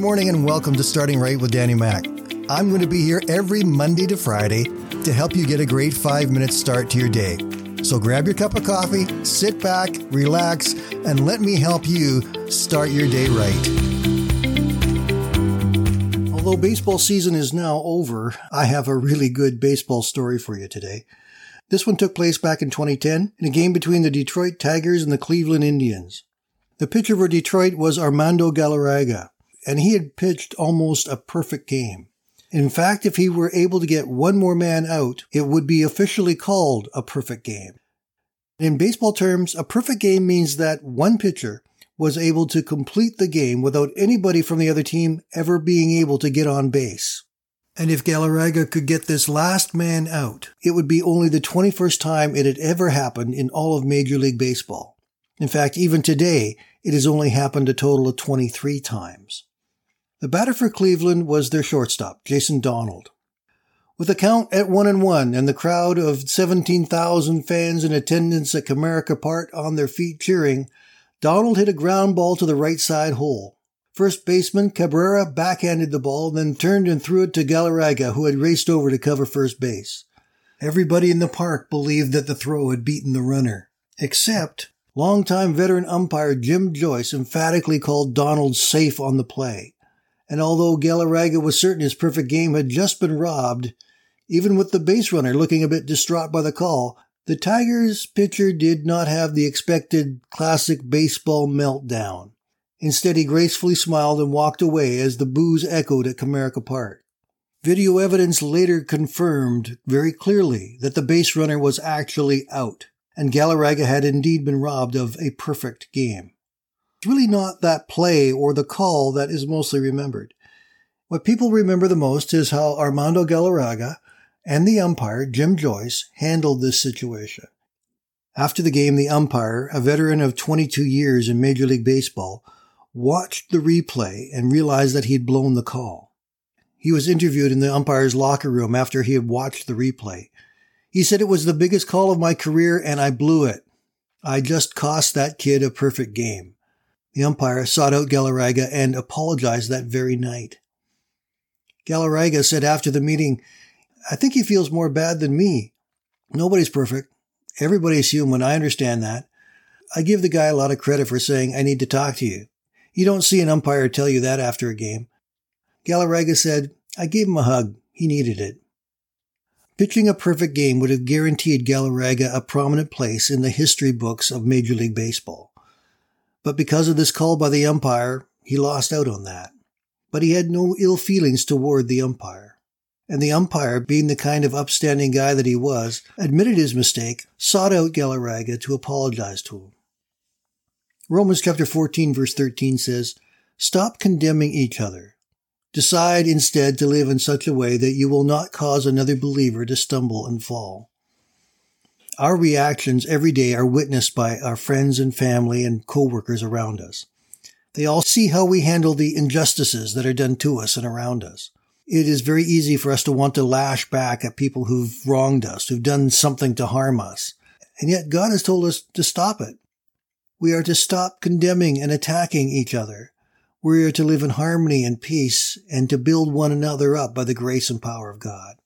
morning and welcome to Starting Right with Danny Mac. I'm going to be here every Monday to Friday to help you get a great five minute start to your day. So grab your cup of coffee, sit back, relax, and let me help you start your day right. Although baseball season is now over, I have a really good baseball story for you today. This one took place back in 2010 in a game between the Detroit Tigers and the Cleveland Indians. The pitcher for Detroit was Armando Galarraga, and he had pitched almost a perfect game. In fact, if he were able to get one more man out, it would be officially called a perfect game. In baseball terms, a perfect game means that one pitcher was able to complete the game without anybody from the other team ever being able to get on base. And if Galarraga could get this last man out, it would be only the 21st time it had ever happened in all of Major League Baseball. In fact, even today, it has only happened a total of 23 times. The batter for Cleveland was their shortstop, Jason Donald. With the count at one and one and the crowd of 17,000 fans in attendance at Comerica Park on their feet cheering, Donald hit a ground ball to the right side hole. First baseman Cabrera backhanded the ball, then turned and threw it to Galarraga, who had raced over to cover first base. Everybody in the park believed that the throw had beaten the runner, except Longtime veteran umpire Jim Joyce emphatically called Donald safe on the play. And although Galarraga was certain his perfect game had just been robbed, even with the base runner looking a bit distraught by the call, the Tigers pitcher did not have the expected classic baseball meltdown. Instead, he gracefully smiled and walked away as the boos echoed at Comerica Park. Video evidence later confirmed very clearly that the base runner was actually out and Galarraga had indeed been robbed of a perfect game. It's really not that play or the call that is mostly remembered. What people remember the most is how Armando Galarraga and the umpire, Jim Joyce, handled this situation. After the game, the umpire, a veteran of 22 years in Major League Baseball, watched the replay and realized that he had blown the call. He was interviewed in the umpire's locker room after he had watched the replay he said it was the biggest call of my career and I blew it. I just cost that kid a perfect game. The umpire sought out Galarraga and apologized that very night. Galarraga said after the meeting, I think he feels more bad than me. Nobody's perfect. Everybody's human. I understand that. I give the guy a lot of credit for saying, I need to talk to you. You don't see an umpire tell you that after a game. Galarraga said, I gave him a hug. He needed it. Pitching a perfect game would have guaranteed Galarraga a prominent place in the history books of Major League Baseball. But because of this call by the umpire, he lost out on that. But he had no ill feelings toward the umpire. And the umpire, being the kind of upstanding guy that he was, admitted his mistake, sought out Galarraga to apologize to him. Romans chapter 14 verse 13 says, Stop condemning each other. Decide instead to live in such a way that you will not cause another believer to stumble and fall. Our reactions every day are witnessed by our friends and family and co-workers around us. They all see how we handle the injustices that are done to us and around us. It is very easy for us to want to lash back at people who've wronged us, who've done something to harm us. And yet God has told us to stop it. We are to stop condemning and attacking each other. We are to live in harmony and peace and to build one another up by the grace and power of God.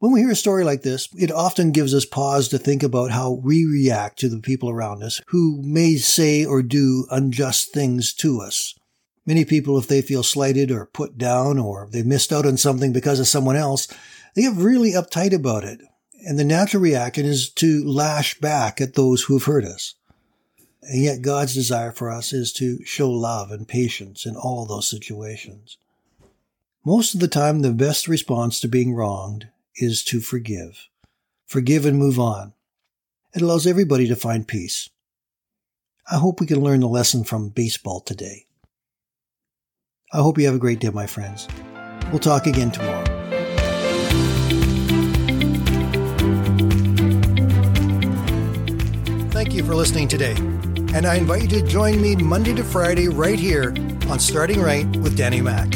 When we hear a story like this, it often gives us pause to think about how we react to the people around us who may say or do unjust things to us. Many people, if they feel slighted or put down or they missed out on something because of someone else, they get really uptight about it. And the natural reaction is to lash back at those who've hurt us. And yet God's desire for us is to show love and patience in all those situations. Most of the time, the best response to being wronged is to forgive. Forgive and move on. It allows everybody to find peace. I hope we can learn the lesson from baseball today. I hope you have a great day, my friends. We'll talk again tomorrow. Thank you for listening today and I invite you to join me Monday to Friday right here on Starting Right with Danny Mac.